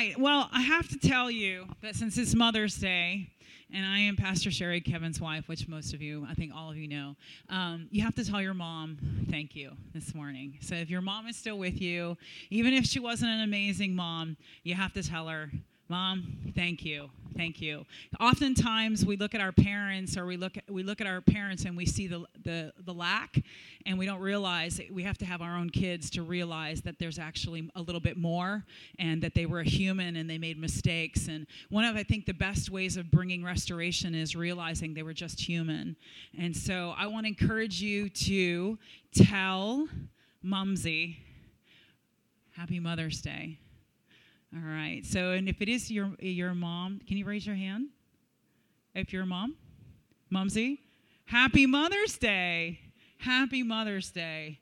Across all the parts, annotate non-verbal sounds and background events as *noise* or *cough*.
Well, I have to tell you that since it's Mother's Day, and I am Pastor Sherry, Kevin's wife, which most of you, I think all of you know, um, you have to tell your mom thank you this morning. So if your mom is still with you, even if she wasn't an amazing mom, you have to tell her Mom, thank you. Thank you. Oftentimes we look at our parents or we look at, we look at our parents and we see the, the, the lack and we don't realize we have to have our own kids to realize that there's actually a little bit more and that they were a human and they made mistakes. And one of, I think, the best ways of bringing restoration is realizing they were just human. And so I want to encourage you to tell Mumsy, Happy Mother's Day. All right. So, and if it is your your mom, can you raise your hand? If you're a mom, Mumsy, Happy Mother's Day. Happy Mother's Day.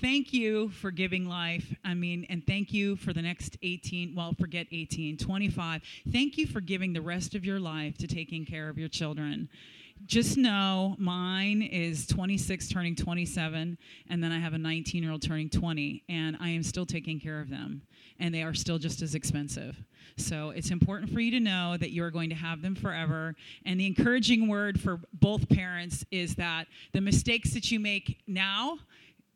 Thank you for giving life. I mean, and thank you for the next 18, well, forget 18, 25. Thank you for giving the rest of your life to taking care of your children just know mine is 26 turning 27 and then i have a 19 year old turning 20 and i am still taking care of them and they are still just as expensive so it's important for you to know that you are going to have them forever and the encouraging word for both parents is that the mistakes that you make now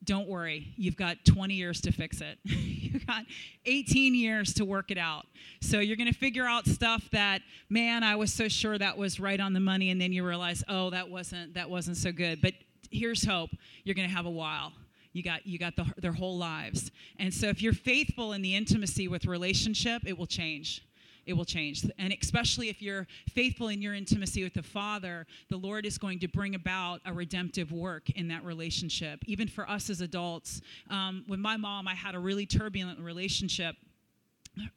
don't worry, you've got 20 years to fix it. *laughs* you've got 18 years to work it out. So you're going to figure out stuff that, man, I was so sure that was right on the money, and then you realize, oh, that wasn't that wasn't so good. But here's hope: you're going to have a while. You got you got the, their whole lives, and so if you're faithful in the intimacy with relationship, it will change it will change. And especially if you're faithful in your intimacy with the Father, the Lord is going to bring about a redemptive work in that relationship. Even for us as adults, um, with my mom, I had a really turbulent relationship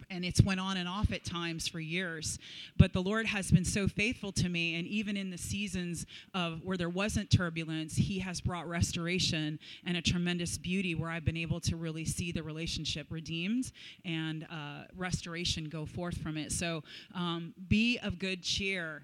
and it's went on and off at times for years. But the lord has been so faithful to me and even in the seasons of where there wasn't turbulence he has brought restoration and a tremendous beauty where i've been able to really see the relationship redeemed and uh, restoration go forth from it. So um, be of good cheer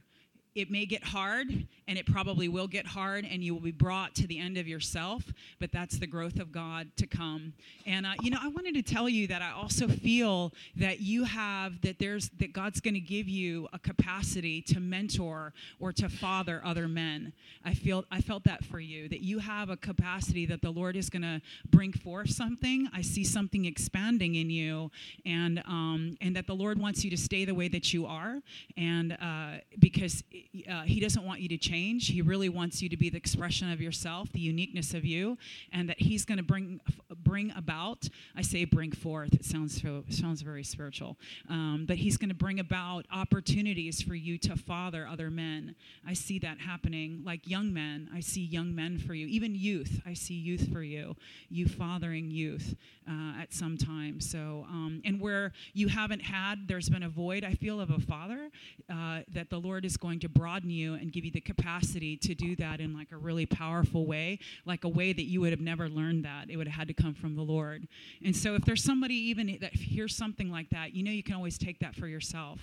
it may get hard and it probably will get hard and you will be brought to the end of yourself but that's the growth of god to come. And uh, you know i wanted to tell you that i also feel that you have that there's that god's going to give you a capacity to mentor or to father other men. I feel i felt that for you that you have a capacity that the lord is going to bring forth something. I see something expanding in you and um, and that the lord wants you to stay the way that you are and uh, because uh, he doesn't want you to change. He really wants you to be the expression of yourself, the uniqueness of you, and that he's going to bring bring about. I say bring forth. It sounds so, sounds very spiritual, um, but he's going to bring about opportunities for you to father other men. I see that happening, like young men. I see young men for you, even youth. I see youth for you. You fathering youth uh, at some time. So, um, and where you haven't had, there's been a void. I feel of a father uh, that the Lord is going to broaden you and give you the capacity to do that in like a really powerful way, like a way that you would have never learned that. It would have had to come from the Lord. And so if there's somebody even that hears something like that, you know you can always take that for yourself.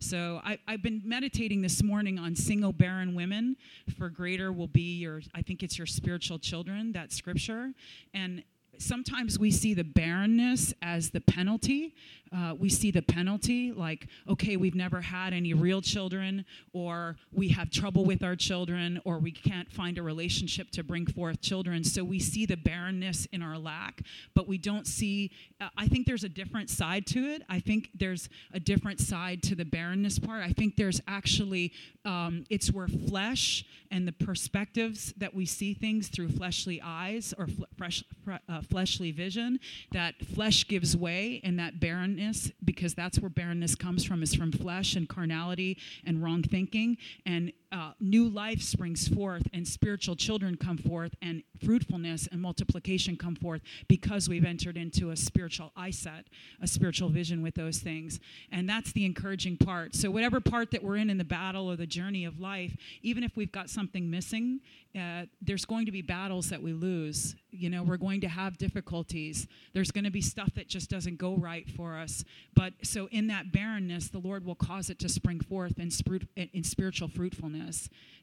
So I, have been meditating this morning on single barren women, for greater will be your, I think it's your spiritual children, that scripture. And sometimes we see the barrenness as the penalty. Uh, we see the penalty like, okay, we've never had any real children, or we have trouble with our children, or we can't find a relationship to bring forth children. So we see the barrenness in our lack, but we don't see, uh, I think there's a different side to it. I think there's a different side to the barrenness part. I think there's actually, um, it's where flesh and the perspectives that we see things through fleshly eyes or fl- fresh, uh, fleshly vision, that flesh gives way and that barrenness, because that's where barrenness comes from, is from flesh and carnality and wrong thinking. And uh, new life springs forth and spiritual children come forth and fruitfulness and multiplication come forth because we've entered into a spiritual eyesight, a spiritual vision with those things. And that's the encouraging part. So, whatever part that we're in in the battle or the journey of life, even if we've got something missing, uh, there's going to be battles that we lose. You know, we're going to have difficulties. There's going to be stuff that just doesn't go right for us. But so, in that barrenness, the Lord will cause it to spring forth in, in spiritual fruitfulness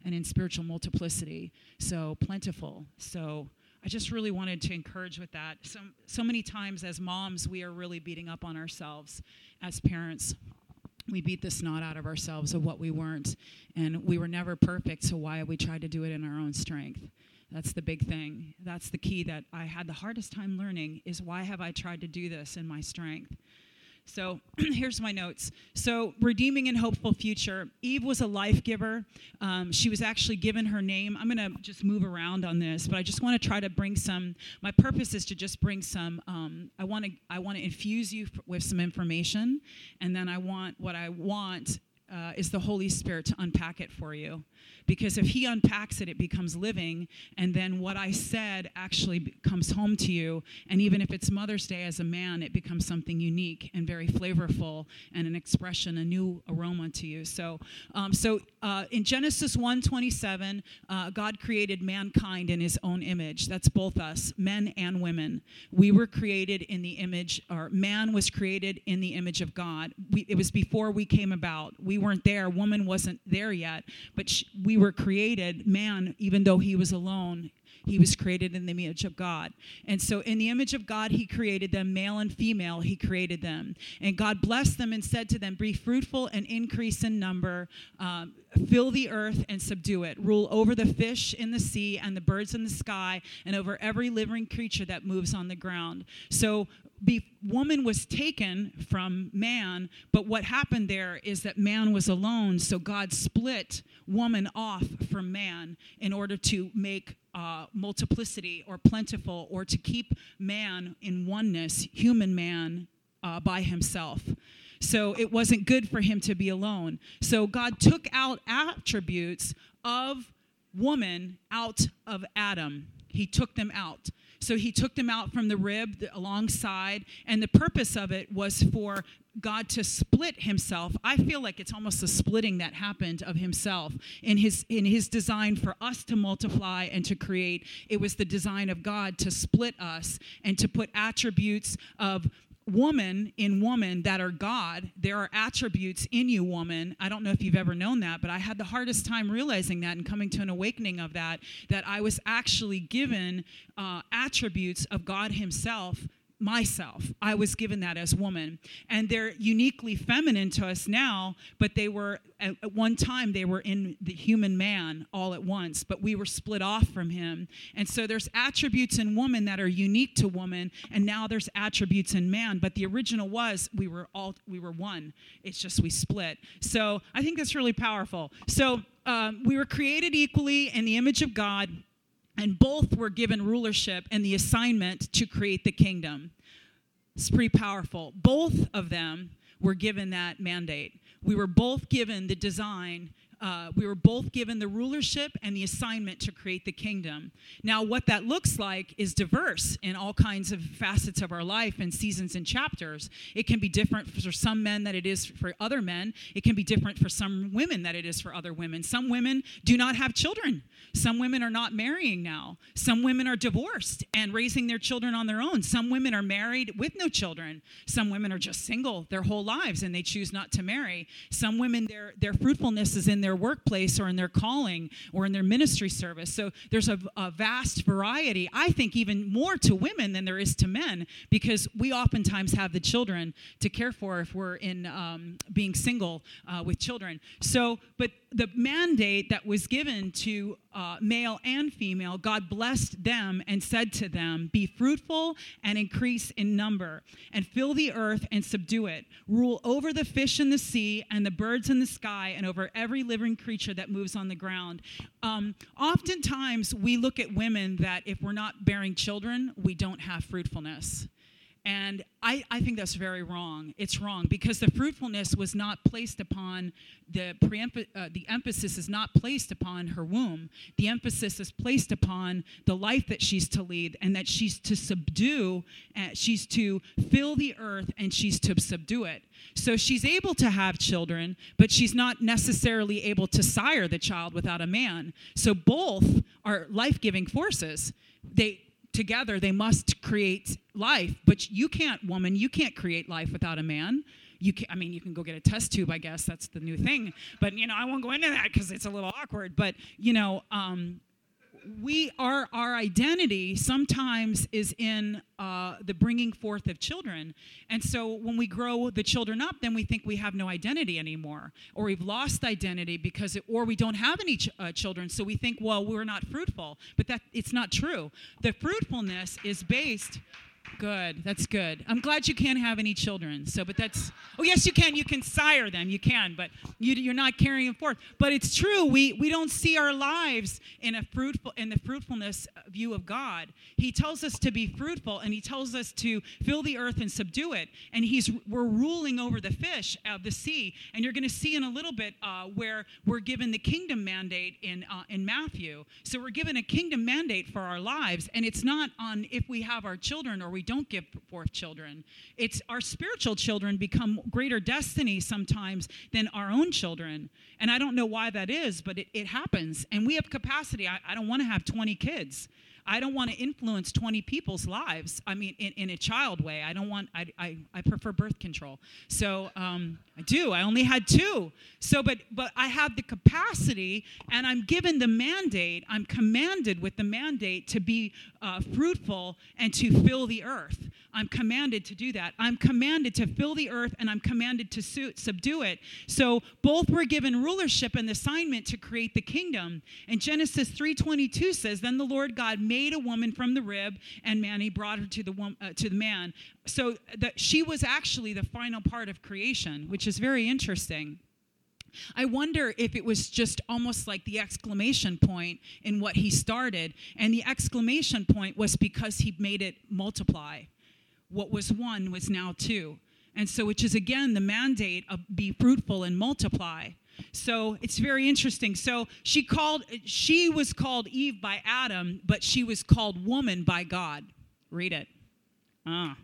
and in spiritual multiplicity. So, plentiful. So, I just really wanted to encourage with that. So, so many times as moms, we are really beating up on ourselves as parents. We beat the snot out of ourselves of what we weren't. And we were never perfect, so why we tried to do it in our own strength? That's the big thing. That's the key that I had the hardest time learning is why have I tried to do this in my strength? So *clears throat* here's my notes. So, redeeming and hopeful future. Eve was a life giver. Um, she was actually given her name. I'm going to just move around on this, but I just want to try to bring some. My purpose is to just bring some. Um, I want to. I want to infuse you with some information, and then I want what I want uh, is the Holy Spirit to unpack it for you. Because if He unpacks it, it becomes living, and then what I said actually comes home to you. And even if it's Mother's Day as a man, it becomes something unique and very flavorful and an expression, a new aroma to you. So, um, so uh, in Genesis 1:27, uh, God created mankind in His own image. That's both us, men and women. We were created in the image, or man was created in the image of God. We, it was before we came about. We weren't there. Woman wasn't there yet, but she, we were created. Man, even though he was alone, he was created in the image of God. And so, in the image of God, He created them, male and female, He created them. And God blessed them and said to them, Be fruitful and increase in number, um, fill the earth and subdue it, rule over the fish in the sea and the birds in the sky, and over every living creature that moves on the ground. So, be, woman was taken from man, but what happened there is that man was alone, so God split woman off from man in order to make uh, multiplicity or plentiful or to keep man in oneness, human man, uh, by himself. So it wasn't good for him to be alone. So God took out attributes of woman out of Adam. He took them out. So he took them out from the rib alongside, and the purpose of it was for God to split himself. I feel like it's almost a splitting that happened of himself in his in his design for us to multiply and to create. It was the design of God to split us and to put attributes of woman in woman that are God. There are attributes in you, woman. I don't know if you've ever known that, but I had the hardest time realizing that and coming to an awakening of that, that I was actually given uh, attributes of God Himself myself. I was given that as woman. And they're uniquely feminine to us now, but they were at, one time they were in the human man all at once, but we were split off from him. And so there's attributes in woman that are unique to woman, and now there's attributes in man, but the original was we were all we were one. It's just we split. So I think that's really powerful. So um, we were created equally in the image of God and both were given rulership and the assignment to create the kingdom. It's pretty powerful. Both of them were given that mandate. We were both given the design uh, we were both given the rulership and the assignment to create the kingdom. Now, what that looks like is diverse in all kinds of facets of our life and seasons and chapters. It can be different for some men than it is for other men. It can be different for some women than it is for other women. Some women do not have children. Some women are not marrying now. Some women are divorced and raising their children on their own. Some women are married with no children. Some women are just single their whole lives and they choose not to marry. Some women, their, their fruitfulness is in their workplace or in their calling or in their ministry service. So there's a, a vast variety, I think, even more to women than there is to men because we oftentimes have the children to care for if we're in um, being single uh, with children. So, but the mandate that was given to uh, male and female, God blessed them and said to them, Be fruitful and increase in number, and fill the earth and subdue it. Rule over the fish in the sea and the birds in the sky, and over every living creature that moves on the ground. Um, oftentimes, we look at women that if we're not bearing children, we don't have fruitfulness. And I, I, think that's very wrong. It's wrong because the fruitfulness was not placed upon the preemp- uh, the emphasis is not placed upon her womb. The emphasis is placed upon the life that she's to lead and that she's to subdue, uh, she's to fill the earth and she's to subdue it. So she's able to have children, but she's not necessarily able to sire the child without a man. So both are life giving forces. They together they must create life. But you can't woman you can't create life without a man. You can i mean you can go get a test tube i guess that's the new thing. But you know i won't go into that because it's a little awkward but you know um, we are our identity sometimes is in uh, the bringing forth of children, and so when we grow the children up, then we think we have no identity anymore, or we've lost identity because, it, or we don't have any ch- uh, children, so we think, well, we're not fruitful. But that it's not true. The fruitfulness is based Good. That's good. I'm glad you can't have any children. So, but that's, oh, yes, you can. You can sire them. You can, but you, are not carrying them forth. But it's true. We, we don't see our lives in a fruitful, in the fruitfulness view of God. He tells us to be fruitful and he tells us to fill the earth and subdue it. And he's, we're ruling over the fish of the sea. And you're going to see in a little bit uh, where we're given the kingdom mandate in, uh, in Matthew. So we're given a kingdom mandate for our lives. And it's not on if we have our children or we don't give forth children. It's our spiritual children become greater destiny sometimes than our own children. And I don't know why that is, but it, it happens. And we have capacity. I, I don't want to have 20 kids. I don't want to influence 20 people's lives. I mean, in, in a child way. I don't want, I, I, I prefer birth control. So um, I do. I only had two. So, but, but I have the capacity and I'm given the mandate, I'm commanded with the mandate to be uh, fruitful and to fill the earth. I'm commanded to do that. I'm commanded to fill the earth and I'm commanded to su- subdue it. So both were given rulership and assignment to create the kingdom. And Genesis 3:22 says, "Then the Lord God made a woman from the rib, and man he brought her to the wom- uh, to the man." So that she was actually the final part of creation, which is very interesting. I wonder if it was just almost like the exclamation point in what he started. And the exclamation point was because he made it multiply what was one was now two. And so, which is again the mandate of be fruitful and multiply. So it's very interesting. So she called, she was called Eve by Adam, but she was called woman by God. Read it. Ah,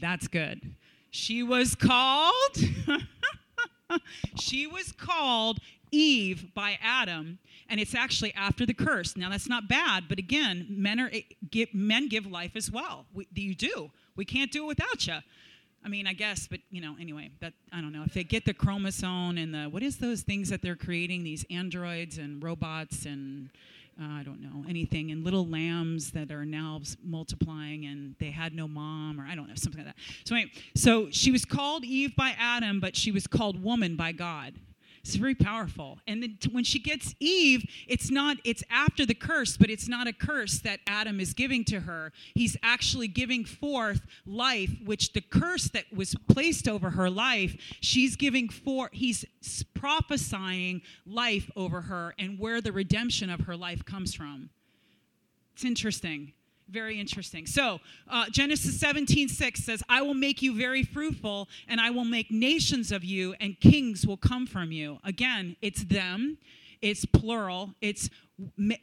that's good. She was called, *laughs* *laughs* she was called Eve by Adam, and it's actually after the curse. Now that's not bad, but again, men are men give life as well. We, you do. We can't do it without you. I mean, I guess, but you know, anyway, that I don't know if they get the chromosome and the what is those things that they're creating these androids and robots and Uh, I don't know anything and little lambs that are now multiplying and they had no mom or I don't know something like that. So anyway, so she was called Eve by Adam, but she was called woman by God. It's very powerful. And then when she gets Eve, it's not, it's after the curse, but it's not a curse that Adam is giving to her. He's actually giving forth life, which the curse that was placed over her life, she's giving for, he's prophesying life over her and where the redemption of her life comes from. It's interesting very interesting. So, uh, Genesis 17 6 says, I will make you very fruitful, and I will make nations of you, and kings will come from you. Again, it's them, it's plural, it's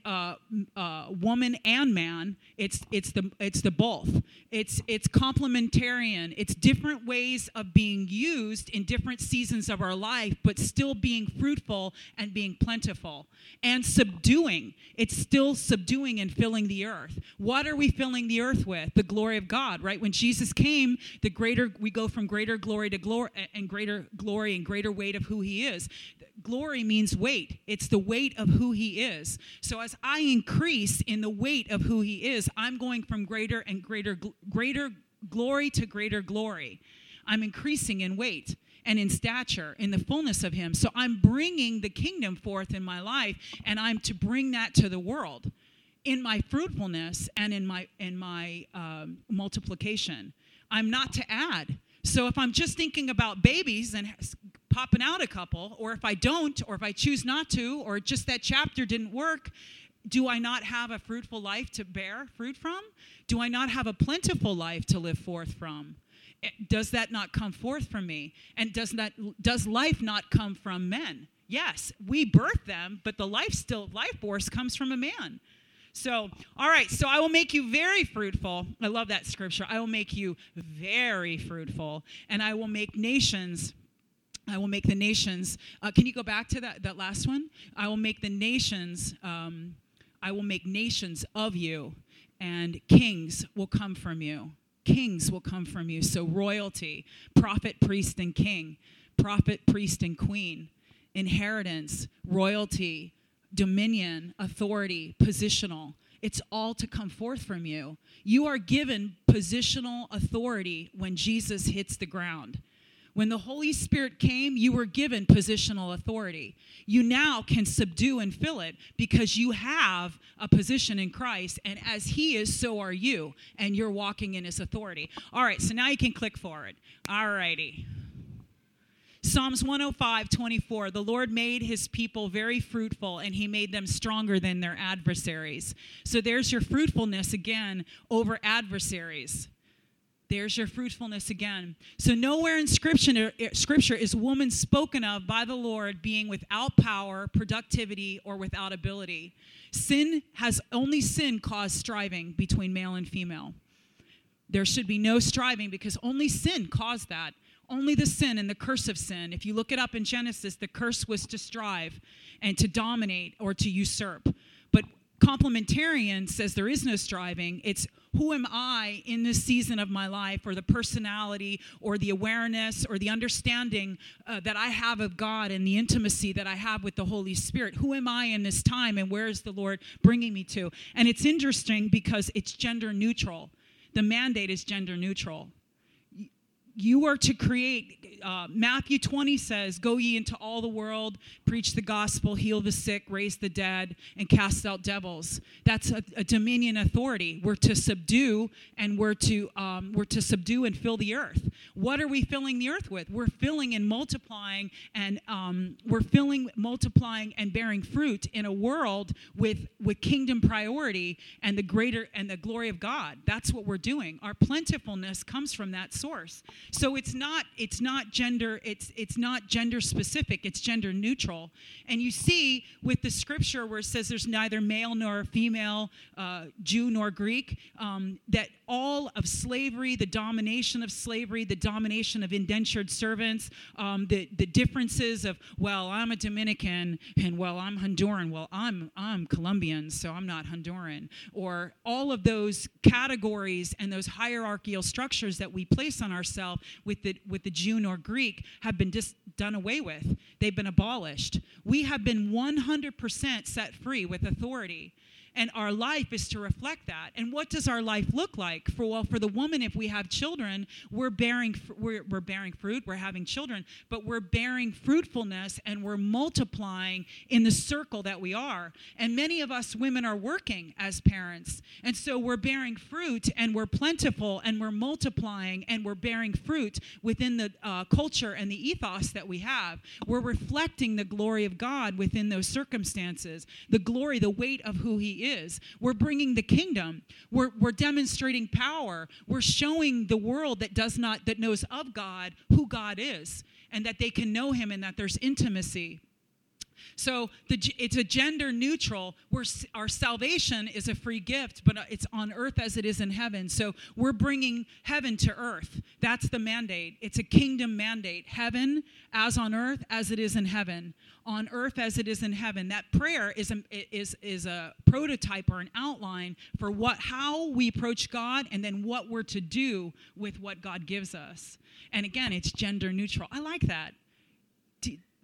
uh, uh, woman and man. It's it's the it's the both. It's it's complementarian. It's different ways of being used in different seasons of our life, but still being fruitful and being plentiful and subduing. It's still subduing and filling the earth. What are we filling the earth with? The glory of God, right? When Jesus came, the greater we go from greater glory to glory and greater glory and greater weight of who He is glory means weight. It's the weight of who he is. So as I increase in the weight of who he is, I'm going from greater and greater greater glory to greater glory. I'm increasing in weight and in stature in the fullness of him. So I'm bringing the kingdom forth in my life and I'm to bring that to the world in my fruitfulness and in my in my um, multiplication. I'm not to add. So if I'm just thinking about babies and popping out a couple, or if I don't, or if I choose not to, or just that chapter didn't work, do I not have a fruitful life to bear fruit from? Do I not have a plentiful life to live forth from? Eh, does that not come forth from me? And does that does life not come from men? Yes, we birth them, but the life still life force comes from a man. So, all right, so I will make you very fruitful. I love that scripture. I will make you very fruitful, and I will make nations I will make the nations. Uh, can you go back to that, that last one? I will make the nations, um, I will make nations of you, and kings will come from you. Kings will come from you. So, royalty, prophet, priest, and king, prophet, priest, and queen, inheritance, royalty, dominion, authority, positional. It's all to come forth from you. You are given positional authority when Jesus hits the ground. When the Holy Spirit came, you were given positional authority. You now can subdue and fill it because you have a position in Christ, and as He is, so are you, and you're walking in His authority. All right, so now you can click forward. All righty. Psalms 105, 24. The Lord made his people very fruitful, and he made them stronger than their adversaries. So there's your fruitfulness again over adversaries. There's your fruitfulness again. So nowhere in scripture, scripture is woman spoken of by the Lord being without power, productivity, or without ability. Sin has only sin caused striving between male and female. There should be no striving because only sin caused that. Only the sin and the curse of sin. If you look it up in Genesis, the curse was to strive and to dominate or to usurp. But complementarian says there is no striving. It's who am I in this season of my life, or the personality, or the awareness, or the understanding uh, that I have of God and the intimacy that I have with the Holy Spirit? Who am I in this time, and where is the Lord bringing me to? And it's interesting because it's gender neutral. The mandate is gender neutral you are to create uh, matthew 20 says go ye into all the world preach the gospel heal the sick raise the dead and cast out devils. That's a, a dominion authority. We're to subdue and we're to um, we're to subdue and fill the earth. What are we filling the earth with? We're filling and multiplying and um, we're filling multiplying and bearing fruit in a world with with kingdom priority and the greater and the glory of god. That's what we're doing. Our plentifulness comes from that source so it's not it's not gender it's it's not gender specific. It's gender neutral. And you see with the scripture where it says there's neither male nor female, uh, Jew nor Greek, um, that all of slavery, the domination of slavery, the domination of indentured servants, um, the the differences of well I'm a Dominican and well I'm Honduran, well I'm I'm Colombian so I'm not Honduran, or all of those categories and those hierarchical structures that we place on ourselves with the, with the Jew nor Greek have been just done away with. They've been abolished. We have been 100% set free with authority and our life is to reflect that. And what does our life look like? For well for the woman if we have children we're bearing we're, we're bearing fruit we're having children but we're bearing fruitfulness and we're multiplying in the circle that we are. And many of us women are working as parents. And so we're bearing fruit and we're plentiful and we're multiplying and we're bearing fruit within the uh, culture and the ethos that we have. We're reflecting the glory of god within those circumstances the glory the weight of who he is is. We're bringing the kingdom. We're, we're demonstrating power. We're showing the world that does not, that knows of God, who God is, and that they can know him and that there's intimacy. So the, it's a gender neutral. Where our salvation is a free gift, but uh, it's on earth as it is in heaven. So we're bringing heaven to earth. That's the mandate. It's a kingdom mandate. Heaven as on earth as it is in heaven. On earth as it is in heaven. That prayer is a, is, is a prototype or an outline for what how we approach God and then what we're to do with what God gives us. And again, it's gender neutral. I like that.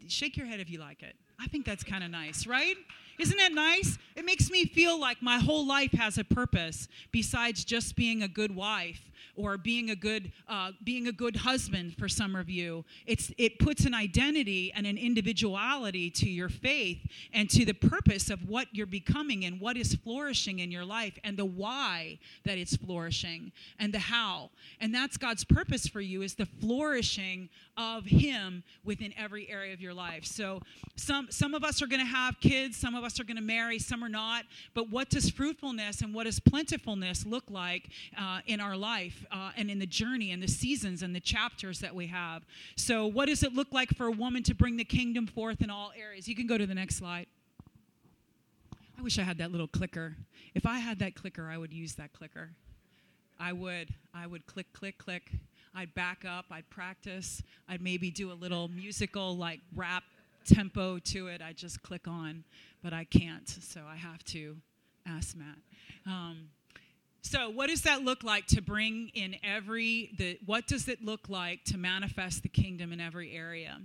Shake your head if you like it. I think that's kind of nice, right? Isn't that nice? It makes me feel like my whole life has a purpose besides just being a good wife or being a good uh, being a good husband for some of you. It's it puts an identity and an individuality to your faith and to the purpose of what you're becoming and what is flourishing in your life and the why that it's flourishing and the how. And that's God's purpose for you is the flourishing of Him within every area of your life. So some some of us are going to have kids, some of us are going to marry, some are not. But what does fruitfulness and what does plentifulness look like uh, in our life? Uh, and in the journey and the seasons and the chapters that we have. So, what does it look like for a woman to bring the kingdom forth in all areas? You can go to the next slide. I wish I had that little clicker. If I had that clicker, I would use that clicker. I would. I would click, click, click. I'd back up. I'd practice. I'd maybe do a little musical, like rap tempo to it. I'd just click on, but I can't, so I have to ask Matt. Um, so, what does that look like to bring in every the what does it look like to manifest the kingdom in every area?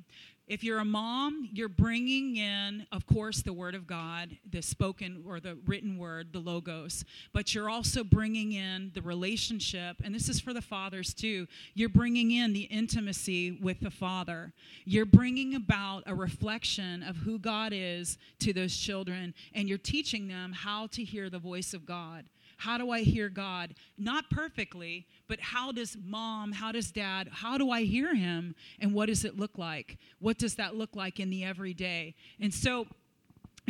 if you're a mom, you're bringing in, of course, the Word of God, the spoken or the written word, the logos, but you're also bringing in the relationship, and this is for the fathers too. You're bringing in the intimacy with the Father. You're bringing about a reflection of who God is to those children, and you're teaching them how to hear the voice of God. How do I hear God? Not perfectly, but how does mom, how does dad, how do I hear him? And what does it look like? What does that look like in the everyday? And so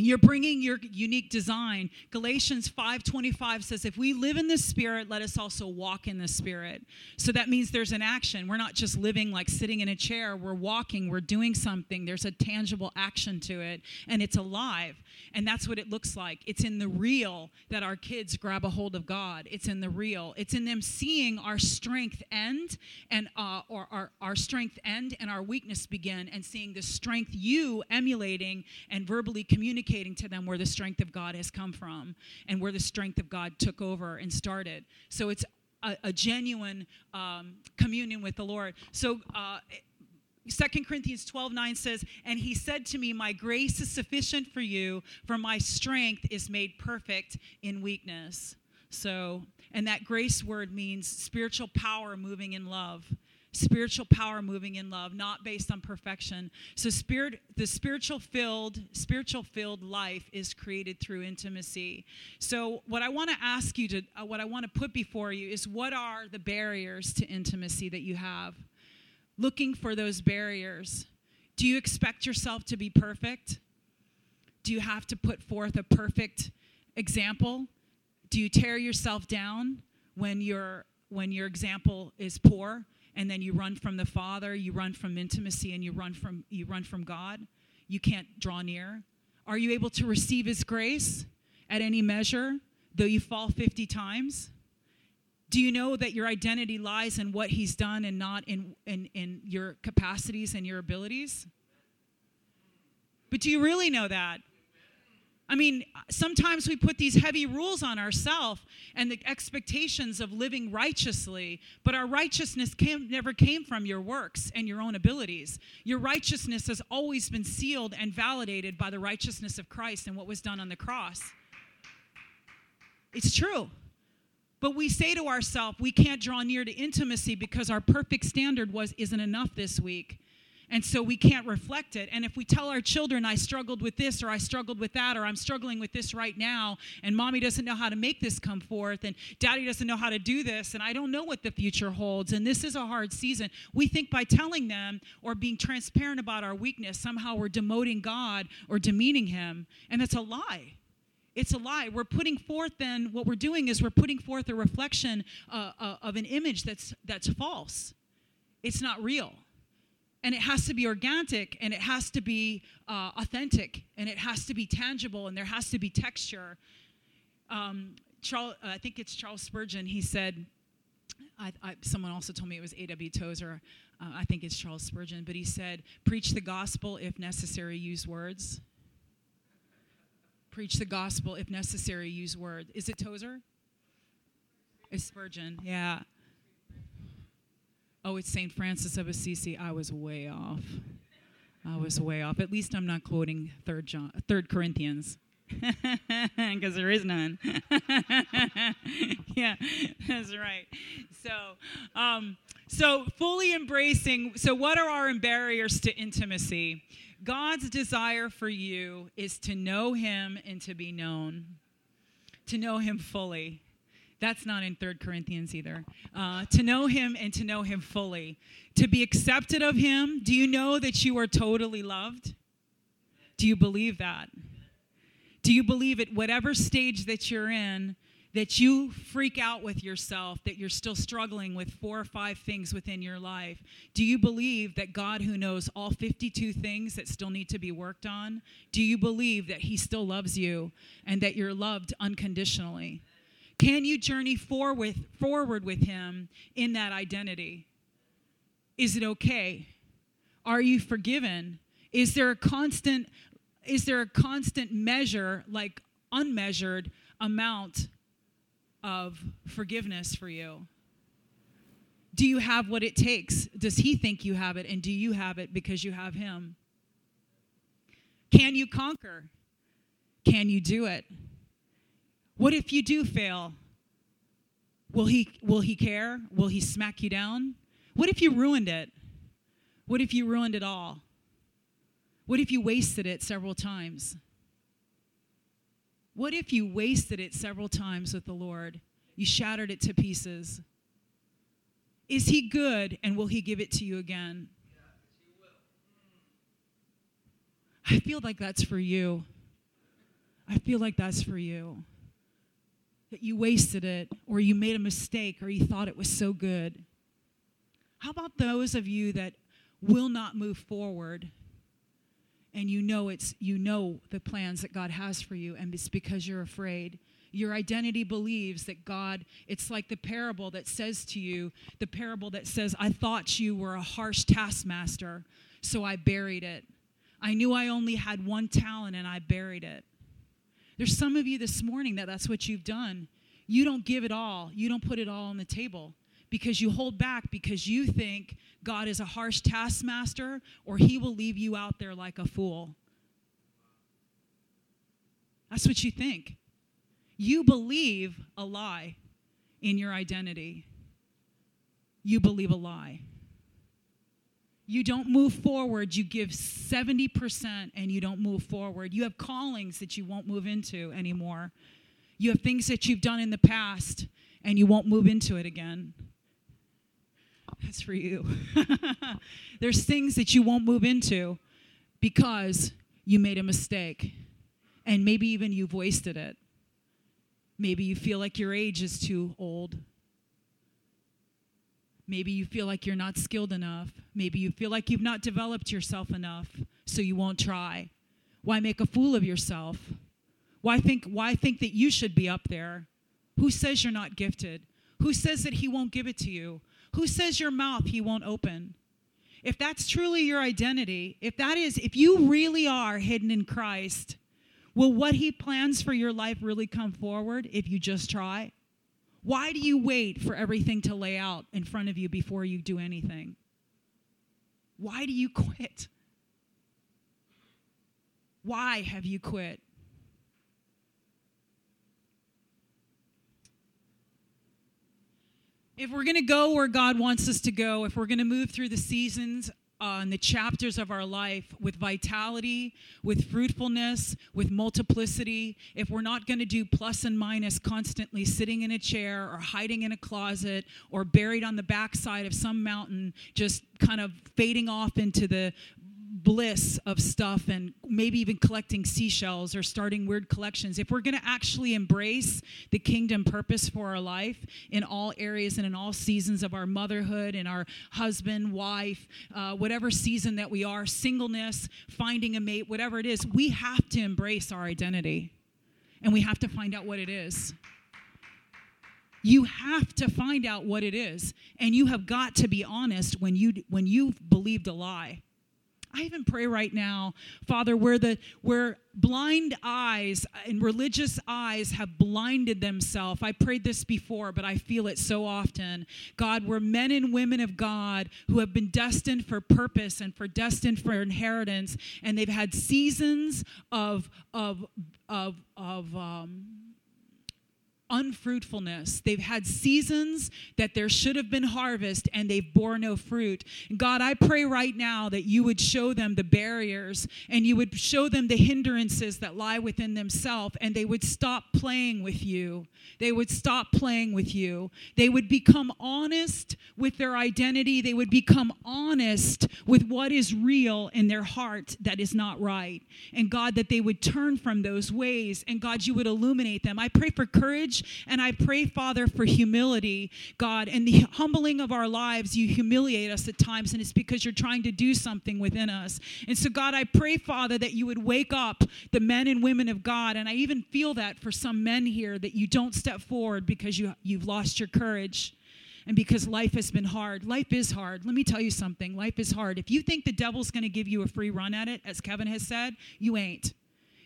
you're bringing your unique design. Galatians 5.25 says if we live in the spirit let us also walk in the spirit. So that means there's an action. We're not just living like sitting in a chair. We're walking. We're doing something. There's a tangible action to it and it's alive. And that's what it looks like. It's in the real that our kids grab a hold of god. It's in the real. It's in them seeing our strength end and uh, or our, our strength end and our weakness begin and seeing the strength you emulating and verbally communicating communicating to them where the strength of God has come from and where the strength of God took over and started. So it's a, a genuine um, communion with the Lord. So, uh, 2 Corinthians 12 9 says, And he said to me, My grace is sufficient for you, for my strength is made perfect in weakness. So, and that grace word means spiritual power moving in love spiritual power moving in love not based on perfection. So spirit the spiritual filled spiritual filled life is created through intimacy. So what i want to ask you to uh, what i want to put before you is what are the barriers to intimacy that you have? Looking for those barriers. Do you expect yourself to be perfect? Do you have to put forth a perfect example? Do you tear yourself down when your when your example is poor and then you run from the Father, you run from intimacy, and you run from you run from God. You can't draw near. Are you able to receive His grace at any measure, though you fall 50 times? Do you know that your identity lies in what He's done and not in, in, in your capacities and your abilities? But do you really know that? I mean, sometimes we put these heavy rules on ourselves and the expectations of living righteously, but our righteousness came, never came from your works and your own abilities. Your righteousness has always been sealed and validated by the righteousness of Christ and what was done on the cross. It's true. But we say to ourselves, we can't draw near to intimacy because our perfect standard was isn't enough this week. And so we can't reflect it. And if we tell our children, I struggled with this, or I struggled with that, or I'm struggling with this right now, and mommy doesn't know how to make this come forth, and daddy doesn't know how to do this, and I don't know what the future holds, and this is a hard season, we think by telling them or being transparent about our weakness, somehow we're demoting God or demeaning Him. And that's a lie. It's a lie. We're putting forth then, what we're doing is we're putting forth a reflection uh, uh, of an image that's, that's false. It's not real and it has to be organic and it has to be uh, authentic and it has to be tangible and there has to be texture um, Charles, i think it's charles spurgeon he said I, I, someone also told me it was A.W. Tozer. Uh, I think it's Charles Spurgeon, but he said, Preach the gospel if necessary, use words. Preach the gospel if necessary, use words. Is it Tozer? It's Spurgeon, yeah. Oh, it's St. Francis of Assisi. I was way off. I was way off. At least I'm not quoting Third John, Third Corinthians, *laughs* because there is none. *laughs* yeah, that's right. So, um, so fully embracing. So, what are our barriers to intimacy? God's desire for you is to know Him and to be known, to know Him fully. That's not in Third Corinthians either. Uh, to know him and to know him fully. To be accepted of him. Do you know that you are totally loved? Do you believe that? Do you believe at whatever stage that you're in, that you freak out with yourself, that you're still struggling with four or five things within your life? Do you believe that God, who knows all 52 things that still need to be worked on, do you believe that He still loves you and that you're loved unconditionally? Can you journey forward, forward with Him in that identity? Is it okay? Are you forgiven? Is there a constant is there a constant measure like unmeasured amount of forgiveness for you? Do you have what it takes? Does he think you have it and do you have it because you have him? Can you conquer? Can you do it? What if you do fail? Will he, will he care? Will he smack you down? What if you ruined it? What if you ruined it all? What if you wasted it several times? What if you wasted it several times with the Lord? You shattered it to pieces. Is he good and will he give it to you again? I feel like that's for you. I feel like that's for you. That you wasted it, or you made a mistake, or you thought it was so good. How about those of you that will not move forward and you know it's you know the plans that God has for you and it's because you're afraid your identity believes that God, it's like the parable that says to you, the parable that says, I thought you were a harsh taskmaster, so I buried it. I knew I only had one talent and I buried it. There's some of you this morning that that's what you've done. You don't give it all, you don't put it all on the table because you hold back because you think God is a harsh taskmaster or he will leave you out there like a fool. That's what you think. You believe a lie in your identity. You believe a lie. You don't move forward, you give 70% and you don't move forward. You have callings that you won't move into anymore. You have things that you've done in the past and you won't move into it again. That's for you. *laughs* There's things that you won't move into because you made a mistake and maybe even you've wasted it. Maybe you feel like your age is too old. Maybe you feel like you're not skilled enough. Maybe you feel like you've not developed yourself enough, so you won't try. Why make a fool of yourself? Why think, why think that you should be up there? Who says you're not gifted? Who says that he won't give it to you? Who says your mouth he won't open? If that's truly your identity, if that is, if you really are hidden in Christ, Will what He plans for your life really come forward if you just try? Why do you wait for everything to lay out in front of you before you do anything? Why do you quit? Why have you quit? If we're going to go where God wants us to go, if we're going to move through the seasons uh, the chapters of our life with vitality, with fruitfulness, with multiplicity, if we're not going to do plus and minus constantly sitting in a chair or hiding in a closet or buried on the backside of some mountain, just kind of fading off into the bliss of stuff and maybe even collecting seashells or starting weird collections, if we're going to actually embrace the kingdom purpose for our life in all areas and in all seasons of our motherhood and our husband, wife, uh, whatever season that we are, singleness, finding a mate, whatever it is, we have to embrace our identity. And we have to find out what it is. You have to find out what it is, and you have got to be honest when you when you've believed a lie I even pray right now, Father, where the where blind eyes and religious eyes have blinded themselves. I prayed this before, but I feel it so often. God, we're men and women of God who have been destined for purpose and for destined for inheritance, and they've had seasons of of of of um, unfruitfulness. They've had seasons that there should have been harvest and they've bore no fruit. God, I pray right now that you would show them the barriers and you would show them the hindrances that lie within themselves and they would stop playing with you. They would stop playing with you. They would become honest with their identity. They would become honest with what is real in their heart that is not right. And God, that they would turn from those ways and God, you would illuminate them. I pray for courage and I pray, Father, for humility, God. In the humbling of our lives, you humiliate us at times, and it's because you're trying to do something within us. And so, God, I pray, Father, that you would wake up the men and women of God. And I even feel that for some men here that you don't step forward because you, you've lost your courage and because life has been hard. Life is hard. Let me tell you something life is hard. If you think the devil's going to give you a free run at it, as Kevin has said, you ain't.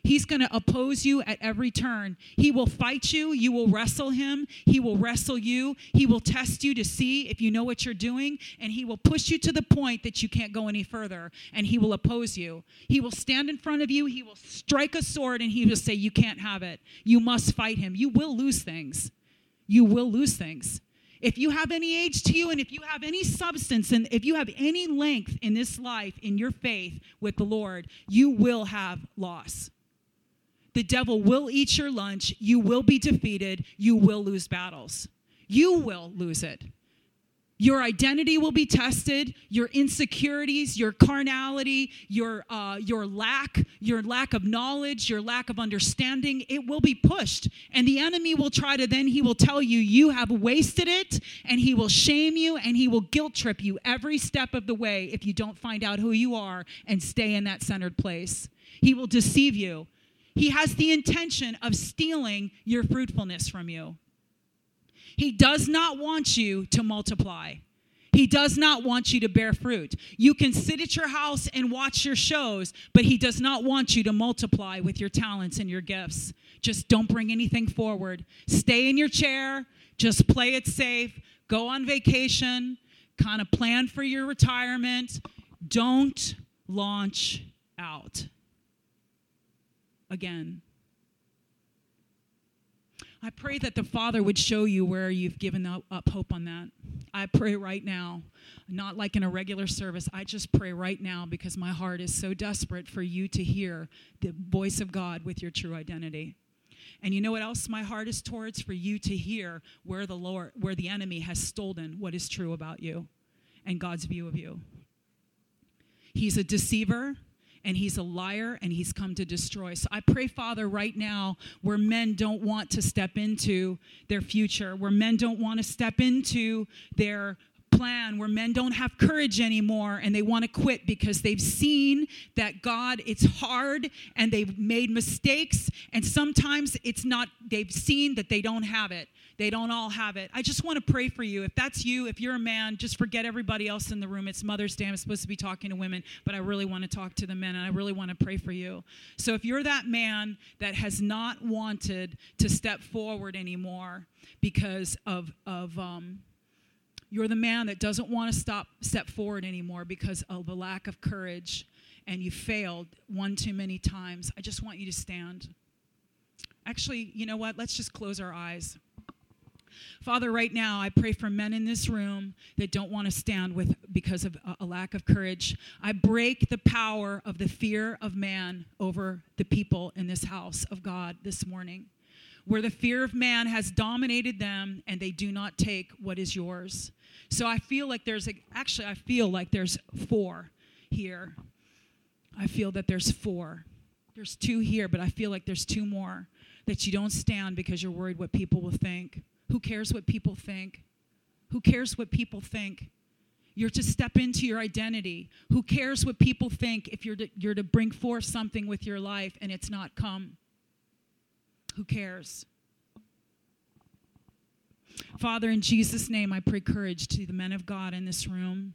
He He's going to oppose you at every turn. He will fight you. You will wrestle him. He will wrestle you. He will test you to see if you know what you're doing. And he will push you to the point that you can't go any further. And he will oppose you. He will stand in front of you. He will strike a sword and he will say, You can't have it. You must fight him. You will lose things. You will lose things if you have any age to you and if you have any substance and if you have any length in this life in your faith with the Lord, you will have loss. The devil will eat your lunch. You will be defeated. You will lose battles. You will lose it. Your identity will be tested, your insecurities, your carnality, your, uh, your lack, your lack of knowledge, your lack of understanding, it will be pushed. And the enemy will try to then, he will tell you, you have wasted it, and he will shame you, and he will guilt trip you every step of the way if you don't find out who you are and stay in that centered place. He will deceive you. He has the intention of stealing your fruitfulness from you. He does not want you to multiply. He does not want you to bear fruit. You can sit at your house and watch your shows, but He does not want you to multiply with your talents and your gifts. Just don't bring anything forward. Stay in your chair, just play it safe, go on vacation, kind of plan for your retirement. Don't launch out. Again, I pray that the Father would show you where you've given up hope on that. I pray right now, not like in a regular service, I just pray right now because my heart is so desperate for you to hear the voice of God with your true identity. And you know what else my heart is towards? For you to hear where the Lord, where the enemy has stolen what is true about you and God's view of you. He's a deceiver and he's a liar and he's come to destroy. So I pray, Father, right now, where men don't want to step into their future, where men don't want to step into their plan where men don't have courage anymore and they want to quit because they've seen that God it's hard and they've made mistakes and sometimes it's not they've seen that they don't have it they don't all have it. I just want to pray for you. If that's you, if you're a man, just forget everybody else in the room. It's Mother's Day. I'm supposed to be talking to women, but I really want to talk to the men and I really want to pray for you. So if you're that man that has not wanted to step forward anymore because of, of, um, you're the man that doesn't want to stop step forward anymore because of a lack of courage and you failed one too many times. I just want you to stand. Actually you know what? Let's just close our eyes. Father, right now, I pray for men in this room that don't want to stand with because of a lack of courage. I break the power of the fear of man over the people in this house of God this morning, where the fear of man has dominated them and they do not take what is yours. So I feel like there's a, actually, I feel like there's four here. I feel that there's four. There's two here, but I feel like there's two more that you don't stand because you're worried what people will think. Who cares what people think? Who cares what people think? You're to step into your identity. Who cares what people think if you're to, you're to bring forth something with your life and it's not come? Who cares? Father, in Jesus' name, I pray courage to the men of God in this room.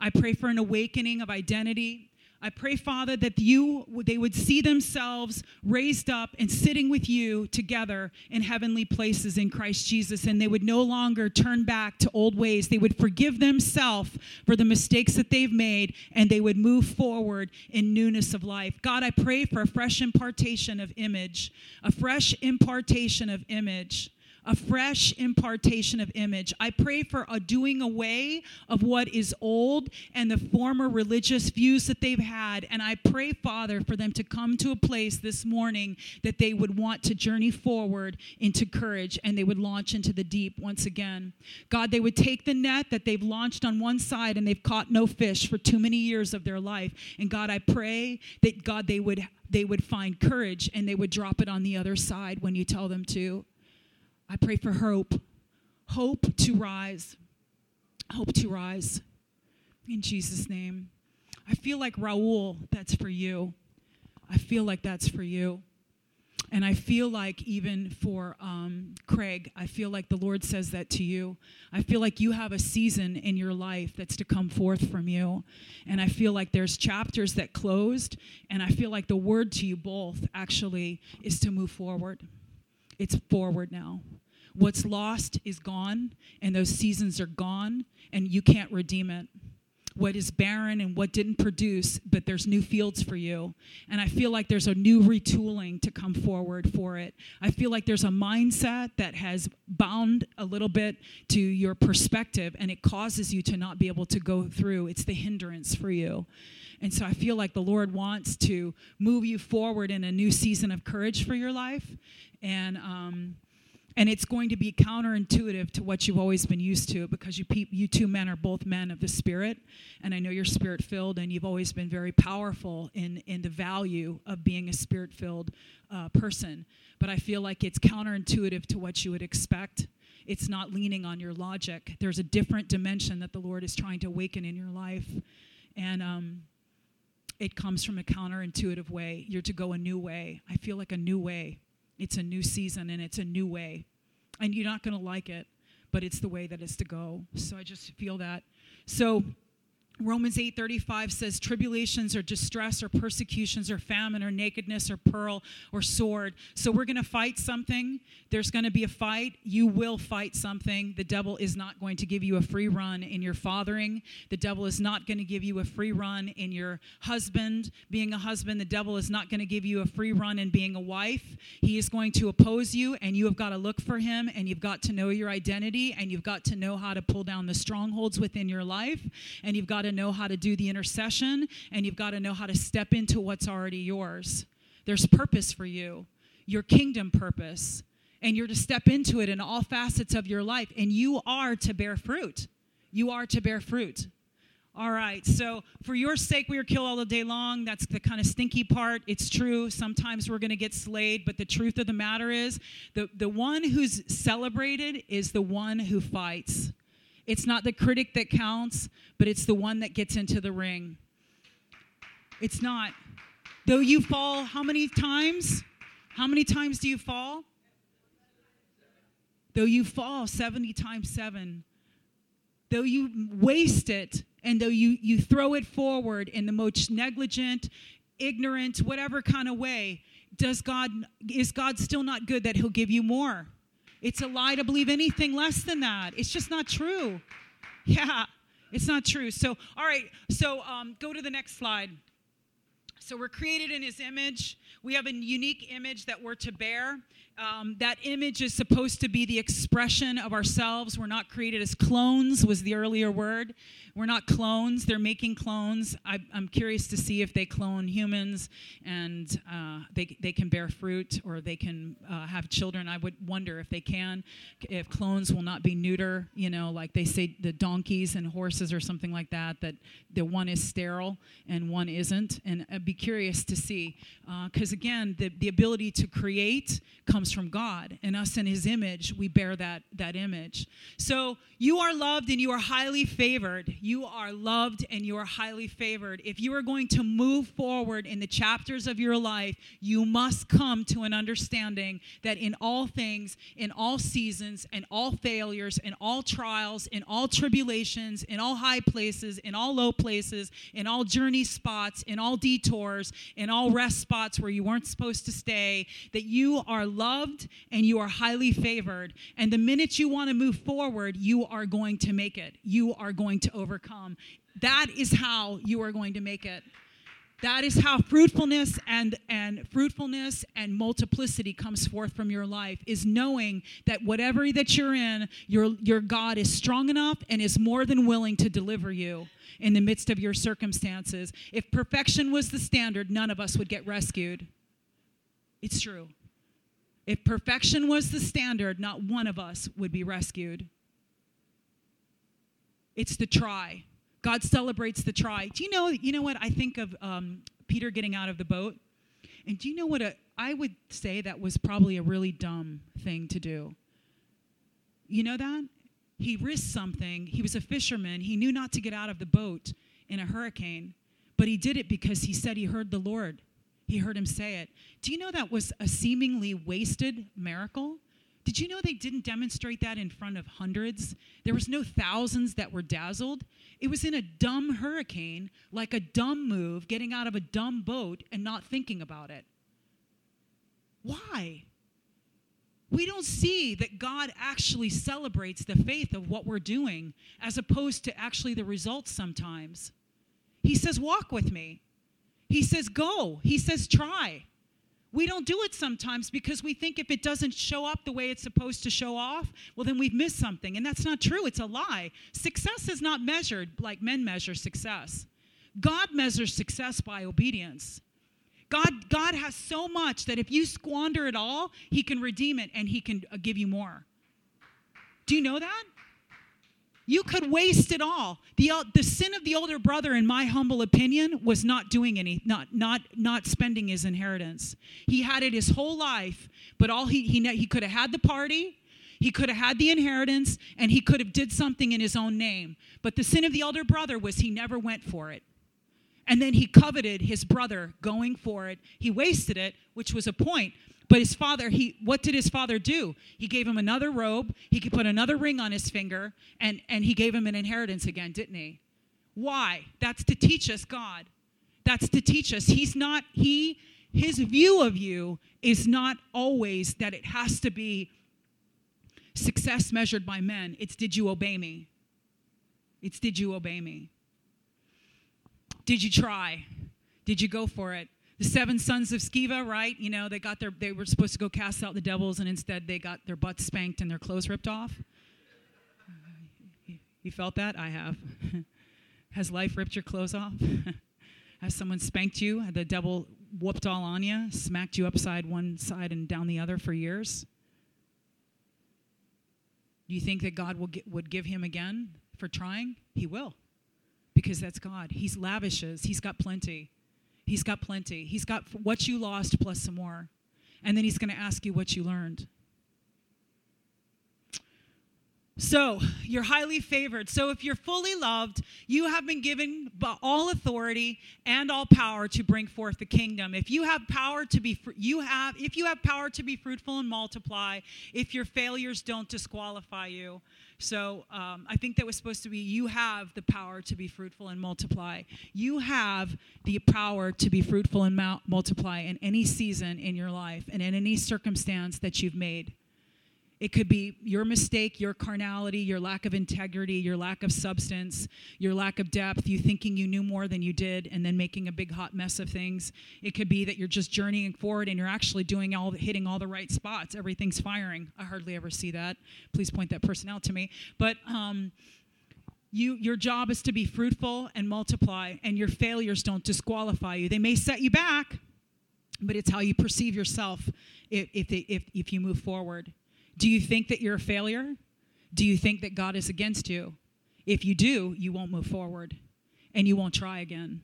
I pray for an awakening of identity I pray, Father, that you they would see themselves raised up and sitting with you together in heavenly places in Christ Jesus, and they would no longer turn back to old ways. They would forgive themselves for the mistakes that they've made, and they would move forward in newness of life. God, I pray for a fresh impartation of image, a fresh impartation of image a fresh impartation of image. I pray for a doing away of what is old and the former religious views that they've had. And I pray, Father, for them to come to a place this morning that they would want to journey forward into courage and they would launch into the deep once again. God, they would take the net that they've launched on one side and they've caught no fish for too many years of their life. And God, I pray that God, they would they would find courage and they would drop it on the other side when you tell them to. I pray for hope. Hope to rise. Hope to rise. In Jesus' name. I feel like Raul, that's for you. I feel like that's for you. And I feel like, even for um, Craig, I feel like the Lord says that to you. I feel like you have a season in your life that's to come forth from you. And I feel like there's chapters that closed. And I feel like the word to you both actually is to move forward. It's forward now. What's lost is gone, and those seasons are gone, and you can't redeem it what is barren and what didn't produce, but there's new fields for you. And I feel like there's a new retooling to come forward for it. I feel like there's a mindset that has bound a little bit to your perspective and it causes you to not be able to go through. It's the hindrance for you. And so I feel like the Lord wants to move you forward in a new season of courage for your life. And, um, and it's going to be counterintuitive to what you've always been used to because you, pe- you two men are both men of the spirit. And i know you're spirit filled and you've always been very powerful in, in the value of being a spirit filled uh, person. But i feel like it's counterintuitive to what you would expect. It's not leaning on your logic. There's a different dimension that the lord is trying to awaken in your life. And um, it comes from a counterintuitive way. You're to go a new way. I feel like a new way it's a new season and it's a new way. And you're not going to like it, but it's the way that it's to go. So I just feel that. So Romans 8:35 says tribulations or distress or persecutions or famine or nakedness or pearl or sword. So we're going to fight something. There's going to be a fight. You will fight something. The devil is not going to give you a free run in your fathering. The devil is not going to give you a free run in your husband being a husband. The devil is not going to give you a free run in being a wife. He is going to oppose you and you have got to look for him and you've got to know your identity and you've got to know how to pull down the strongholds within your life and you've got to know how to do the intercession and you've got to know how to step into what's already yours. There's purpose for you, your kingdom purpose, and you're to step into it in all facets of your life. And you are to bear fruit. You are to bear fruit. All right, so for your sake, we are killed all the day long. That's the kind of stinky part. It's true. Sometimes we're going to get slayed, but the truth of the matter is the, the one who's celebrated is the one who fights. It's not the critic that counts, but it's the one that gets into the ring. It's not. Though you fall how many times? How many times do you fall? Though you fall 70 times 7. Though you waste it and though you, you throw it forward in the most negligent, ignorant, whatever kind of way, does God is God still not good that he'll give you more? It's a lie to believe anything less than that. It's just not true. Yeah, it's not true. So, all right, so um, go to the next slide. So, we're created in his image. We have a unique image that we're to bear. Um, that image is supposed to be the expression of ourselves. We're not created as clones, was the earlier word. We're not clones. They're making clones. I, am curious to see if they clone humans and uh, they, they can bear fruit or they can uh, have children. I would wonder if they can, if clones will not be neuter, you know, like they say the donkeys and horses or something like that, that the one is sterile and one isn't. And I'd be curious to see. Because uh, again, the, the ability to create comes comes from God, and us in His image, we bear that, that image. So you are loved and you are highly favored. You are loved and you are highly favored. If you are going to move forward in the chapters of your life, you must come to an understanding that in all things, in all seasons, in all failures, in all trials, in all tribulations, in all high places, in all low places, in all journey spots, in all detours, in all rest spots where you weren't supposed to stay, that you are loved loved and you are highly favored. And the minute you want to move forward, you are going to make it. You are going to overcome. That is how you are going to make it. That is how fruitfulness and, and fruitfulness and multiplicity comes forth from your life is knowing that whatever that you're in, your, your God is strong enough and is more than willing to deliver you in the midst of your circumstances. If perfection was the standard, none of us would get rescued. It's true. If perfection was the standard, not one of us would be rescued. It's the try. God celebrates the try. Do you know? You know what I think of um, Peter getting out of the boat, and do you know what? A, I would say that was probably a really dumb thing to do. You know that he risked something. He was a fisherman. He knew not to get out of the boat in a hurricane, but he did it because he said he heard the Lord He heard him say it. Do you know that was a seemingly wasted miracle? Did you know they didn't demonstrate that in front of hundreds? There was no thousands that were dazzled. It was in a dumb hurricane, like a dumb move, getting out of a dumb boat and not thinking about it. Why? We don't see that God actually celebrates the faith of what we're doing as opposed to actually the results sometimes. He says, Walk with me. He says, Go. He says, Try. We don't do it sometimes because we think if it doesn't show up the way it's supposed to show off, well, then we've missed something. And that's not true. It's a lie. Success is not measured like men measure success. God measures success by obedience. God, God has so much that if you squander it all, He can redeem it and He can uh, give you more. Do you know that? You could waste it all. The, uh, the sin of the older brother, in my humble opinion, was not doing any, not, not, not spending his inheritance. He had it his whole life, but all he, he, he could have had the party, he could have had the inheritance, and he could have did something in his own name. But the sin of the elder brother was he never went for it. And then he coveted his brother going for it. He wasted it, which was a point. But his father, he what did his father do? He gave him another robe, he could put another ring on his finger, and, and he gave him an inheritance again, didn't he? Why? That's to teach us God. That's to teach us. He's not, he, his view of you is not always that it has to be success measured by men. It's did you obey me? It's did you obey me? Did you try? Did you go for it? The seven sons of Sceva, right? You know, they got their they were supposed to go cast out the devils, and instead they got their butts spanked and their clothes ripped off. You felt that? I have. *laughs* Has life ripped your clothes off? *laughs* Has someone spanked you? Had the devil whooped all on you, smacked you upside one side and down the other for years? Do you think that God will get, would give him again for trying? He will, because that's God. He's lavishes. He's got plenty. He's got plenty. He's got what you lost plus some more. And then he's going to ask you what you learned. So, you're highly favored. So, if you're fully loved, you have been given all authority and all power to bring forth the kingdom. If you have power to be you have if you have power to be fruitful and multiply, if your failures don't disqualify you. So, um, I think that was supposed to be you have the power to be fruitful and multiply. You have the power to be fruitful and multiply in any season in your life and in any circumstance that you've made. It could be your mistake, your carnality, your lack of integrity, your lack of substance, your lack of depth, you thinking you knew more than you did and then making a big hot mess of things. It could be that you're just journeying forward and you're actually doing all hitting all the right spots. Everything's firing. I hardly ever see that. Please point that person out to me. But um, you, your job is to be fruitful and multiply, and your failures don't disqualify you. They may set you back, but it's how you perceive yourself if, if, if, if you move forward. Do you think that you're a failure? Do you think that God is against you? If you do, you won't move forward and you won't try again.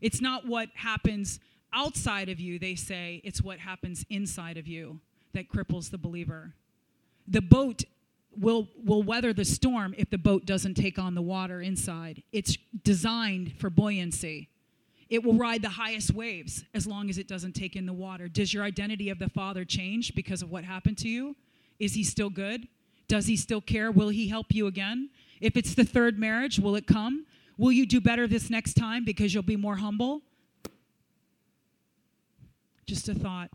It's not what happens outside of you, they say, it's what happens inside of you that cripples the believer. The boat will, will weather the storm if the boat doesn't take on the water inside. It's designed for buoyancy. It will ride the highest waves as long as it doesn't take in the water. Does your identity of the Father change because of what happened to you? Is he still good? Does he still care? Will he help you again? If it's the third marriage, will it come? Will you do better this next time because you'll be more humble? Just a thought.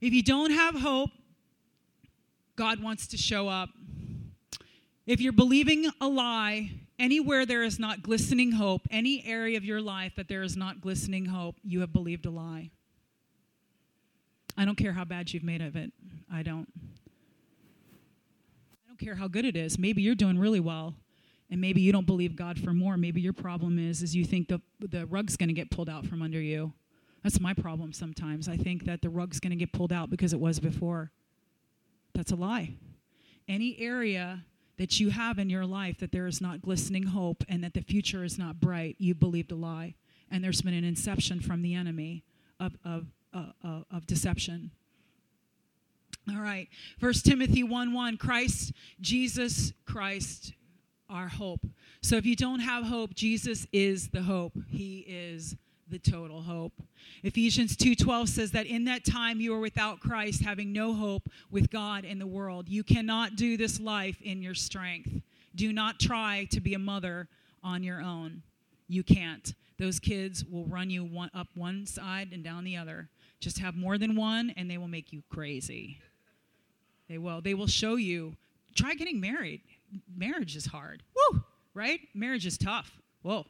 If you don't have hope, God wants to show up. If you're believing a lie, anywhere there is not glistening hope, any area of your life that there is not glistening hope, you have believed a lie. I don't care how bad you've made of it. I don't care how good it is. Maybe you're doing really well, and maybe you don't believe God for more. Maybe your problem is is you think the the rug's going to get pulled out from under you. That's my problem sometimes. I think that the rug's going to get pulled out because it was before. That's a lie. Any area that you have in your life that there is not glistening hope and that the future is not bright, you believed a lie. And there's been an inception from the enemy of, of, uh, uh, of deception. All right. First Timothy 1 1, Christ, Jesus Christ, our hope. So if you don't have hope, Jesus is the hope. He is the total hope. Ephesians 2:12 says that in that time you are without Christ, having no hope with God in the world. You cannot do this life in your strength. Do not try to be a mother on your own. You can't. Those kids will run you one, up one side and down the other. Just have more than one and they will make you crazy. They will. They will show you. Try getting married. Marriage is hard. Woo! Right? Marriage is tough. Whoa.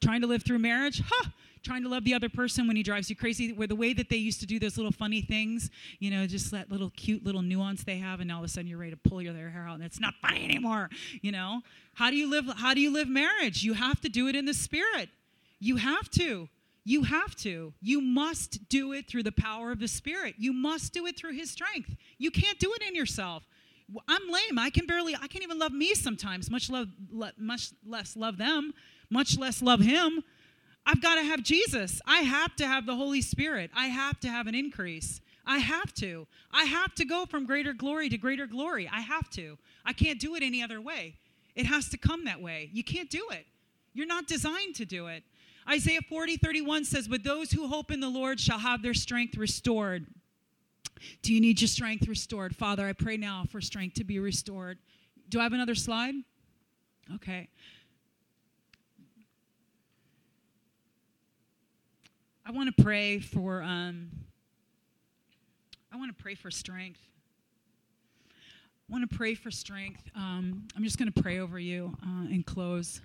Trying to live through marriage? Huh! Trying to love the other person when he drives you crazy. Where the way that they used to do those little funny things, you know, just that little cute little nuance they have, and all of a sudden you're ready to pull your hair out, and it's not funny anymore. You know, how do you live? How do you live marriage? You have to do it in the spirit. You have to. You have to. You must do it through the power of the Spirit. You must do it through His strength. You can't do it in yourself. I'm lame. I can barely. I can't even love me sometimes. Much love. Much less love them. Much less love Him. I've got to have Jesus. I have to have the Holy Spirit. I have to have an increase. I have to. I have to go from greater glory to greater glory. I have to. I can't do it any other way. It has to come that way. You can't do it. You're not designed to do it. Isaiah 40, 31 says, But those who hope in the Lord shall have their strength restored. Do you need your strength restored? Father, I pray now for strength to be restored. Do I have another slide? Okay. I want to pray for um, I want to pray for strength. I want to pray for strength. Um, I'm just going to pray over you uh, and close.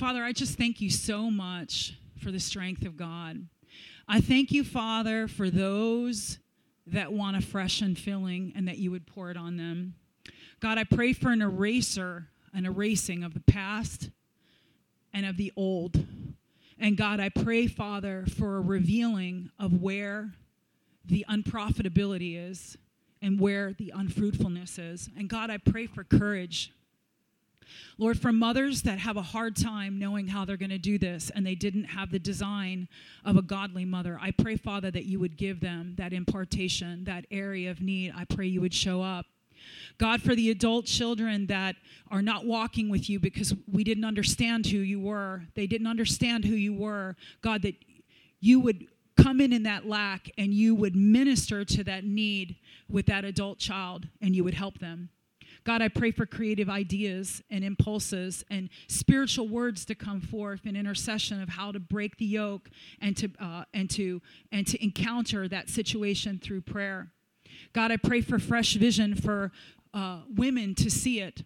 Father, I just thank you so much for the strength of God. I thank you, Father, for those that want a fresh and filling and that you would pour it on them. God, I pray for an eraser, an erasing of the past and of the old. And God, I pray, Father, for a revealing of where the unprofitability is and where the unfruitfulness is. And God, I pray for courage Lord, for mothers that have a hard time knowing how they're going to do this and they didn't have the design of a godly mother, I pray, Father, that you would give them that impartation, that area of need. I pray you would show up. God, for the adult children that are not walking with you because we didn't understand who you were, they didn't understand who you were. God, that you would come in in that lack and you would minister to that need with that adult child and you would help them. God, I pray for creative ideas and impulses and spiritual words to come forth in intercession of how to break the yoke and to uh, and to and to encounter that situation through prayer. God, I pray for fresh vision for uh, women to see it,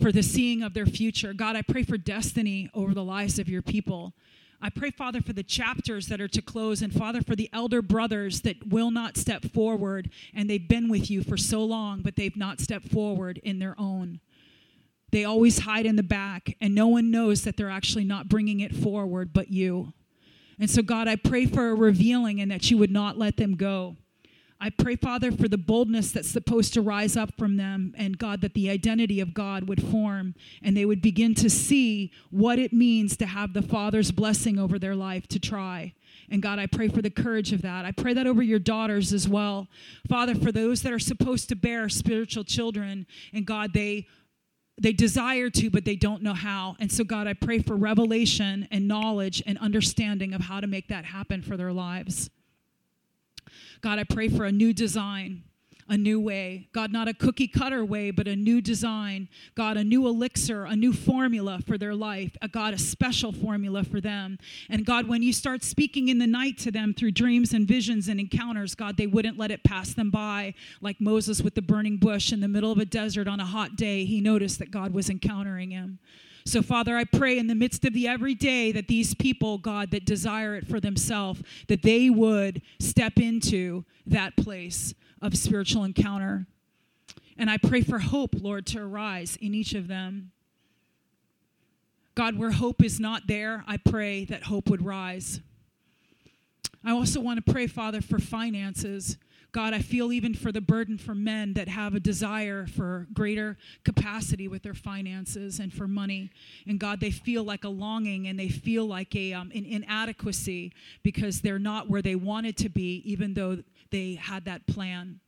for the seeing of their future. God, I pray for destiny over the lives of your people. I pray, Father, for the chapters that are to close, and Father, for the elder brothers that will not step forward, and they've been with you for so long, but they've not stepped forward in their own. They always hide in the back, and no one knows that they're actually not bringing it forward but you. And so, God, I pray for a revealing and that you would not let them go. I pray, Father, for the boldness that's supposed to rise up from them, and God, that the identity of God would form and they would begin to see what it means to have the Father's blessing over their life to try. And God, I pray for the courage of that. I pray that over your daughters as well. Father, for those that are supposed to bear spiritual children, and God, they they desire to, but they don't know how. And so, God, I pray for revelation and knowledge and understanding of how to make that happen for their lives. God, I pray for a new design, a new way. God, not a cookie cutter way, but a new design. God, a new elixir, a new formula for their life. A God, a special formula for them. And God, when you start speaking in the night to them through dreams and visions and encounters, God, they wouldn't let it pass them by. Like Moses with the burning bush in the middle of a desert on a hot day, he noticed that God was encountering him. So, Father, I pray in the midst of the everyday that these people, God, that desire it for themselves, that they would step into that place of spiritual encounter. And I pray for hope, Lord, to arise in each of them. God, where hope is not there, I pray that hope would rise. I also want to pray, Father, for finances. God, I feel even for the burden for men that have a desire for greater capacity with their finances and for money. And God, they feel like a longing and they feel like a, um, an inadequacy because they're not where they wanted to be, even though they had that plan.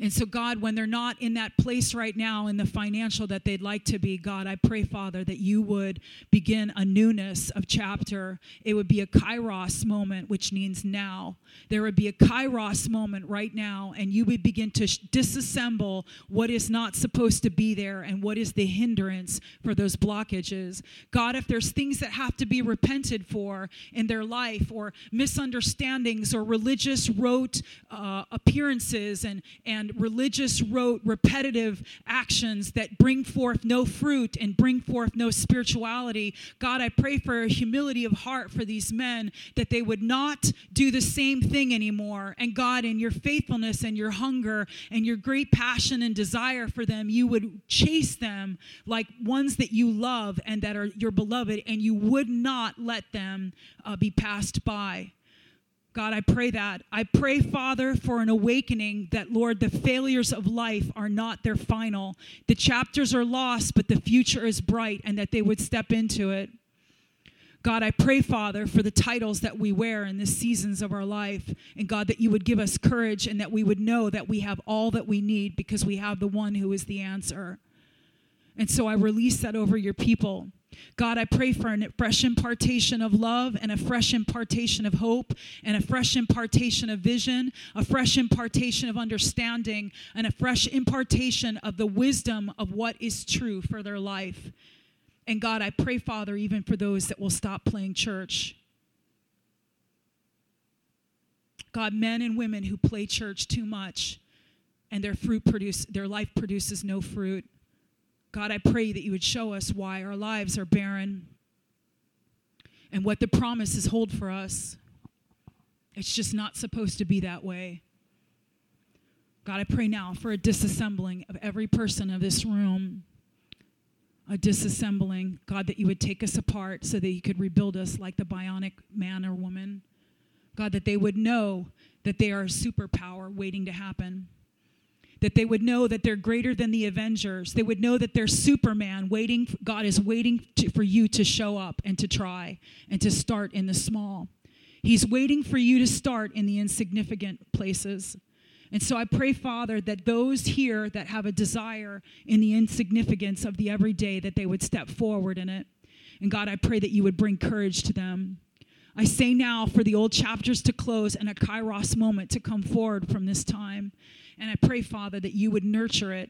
And so, God, when they're not in that place right now in the financial that they'd like to be, God, I pray, Father, that you would begin a newness of chapter. It would be a kairos moment, which means now. There would be a kairos moment right now, and you would begin to disassemble what is not supposed to be there and what is the hindrance for those blockages. God, if there's things that have to be repented for in their life, or misunderstandings, or religious rote uh, appearances, and, and religious rote repetitive actions that bring forth no fruit and bring forth no spirituality, God, I pray for a humility of heart for these men that they would not do the same thing anymore. And God, in your faithfulness and your hunger and your great passion and desire for them, you would chase them like ones that you love and that are your beloved, and you would not let them uh, be passed by. God, I pray that. I pray, Father, for an awakening that, Lord, the failures of life are not their final. The chapters are lost, but the future is bright, and that they would step into it. God, I pray, Father, for the titles that we wear in the seasons of our life. And God, that you would give us courage and that we would know that we have all that we need because we have the one who is the answer. And so I release that over your people. God, I pray for a fresh impartation of love and a fresh impartation of hope and a fresh impartation of vision, a fresh impartation of understanding, and a fresh impartation of the wisdom of what is true for their life. And God, I pray, Father, even for those that will stop playing church. God, men and women who play church too much and their fruit produce their life produces no fruit. God, I pray that you would show us why our lives are barren and what the promises hold for us. It's just not supposed to be that way. God, I pray now for a disassembling of every person of this room, a disassembling. God, that you would take us apart so that you could rebuild us like the bionic man or woman. God, that they would know that they are a superpower waiting to happen that they would know that they're greater than the Avengers. They would know that they're Superman waiting, God is waiting to, for you to show up and to try and to start in the small. He's waiting for you to start in the insignificant places. And so I pray, Father, that those here that have a desire in the insignificance of the everyday, that they would step forward in it. And God, I pray that you would bring courage to them. I say now for the old chapters to close and a kairos moment to come forward from this time. And I pray, Father, that you would nurture it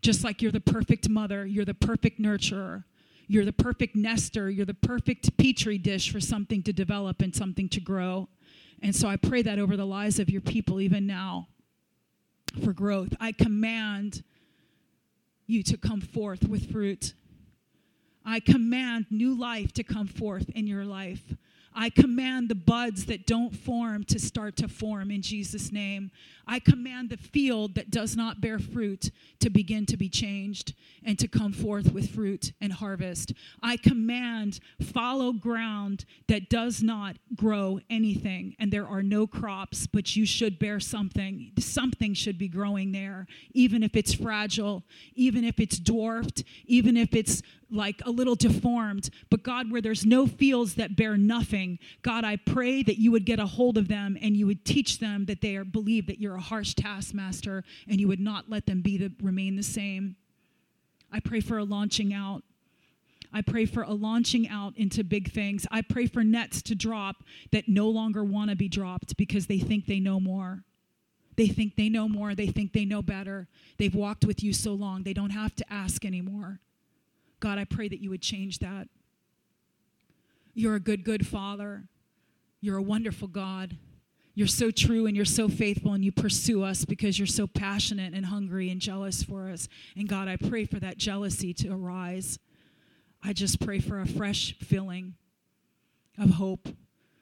just like you're the perfect mother, you're the perfect nurturer. You're the perfect nester. You're the perfect petri dish for something to develop and something to grow. And so I pray that over the lives of your people, even now, for growth. I command you to come forth with fruit. I command new life to come forth in your life. I command the buds that don't form to start to form in Jesus' name. I command the field that does not bear fruit to begin to be changed and to come forth with fruit and harvest. I command follow ground that does not grow anything and there are no crops, but you should bear something. Something should be growing there, even if it's fragile, even if it's dwarfed, even if it's like a little deformed. But God, where there's no fields that bear nothing, God, I pray that you would get a hold of them and you would teach them that they are believe that you're a harsh taskmaster and you would not let them be the remain the same. I pray for a launching out. I pray for a launching out into big things. I pray for nets to drop that no longer want to be dropped because they think they know more. They think they know more. They think they know better. They've walked with you so long, they don't have to ask anymore. God, I pray that you would change that. You're a good, good father. You're a wonderful God. You're so true and you're so faithful and you pursue us because you're so passionate and hungry and jealous for us. And God, I pray for that jealousy to arise. I just pray for a fresh filling of hope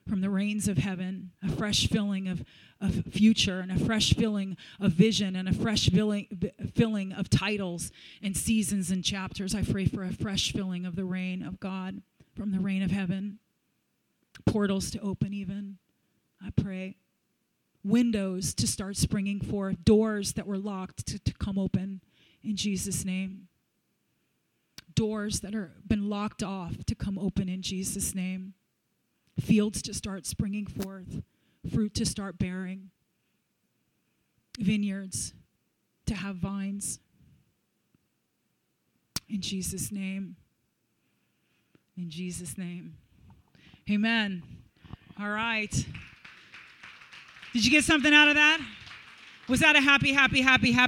from the rains of heaven, a fresh filling of, of future, and a fresh filling of vision, and a fresh filling, filling of titles and seasons and chapters. I pray for a fresh filling of the rain of God from the rain of heaven, portals to open, even. I pray. Windows to start springing forth, doors that were locked to, to come open in Jesus' name. Doors that are been locked off to come open in Jesus' name fields to start springing forth, fruit to start bearing, vineyards to have vines. In Jesus' name. In Jesus' name. Amen. All right. Did you get something out of that? Was that a happy, happy, happy, happy?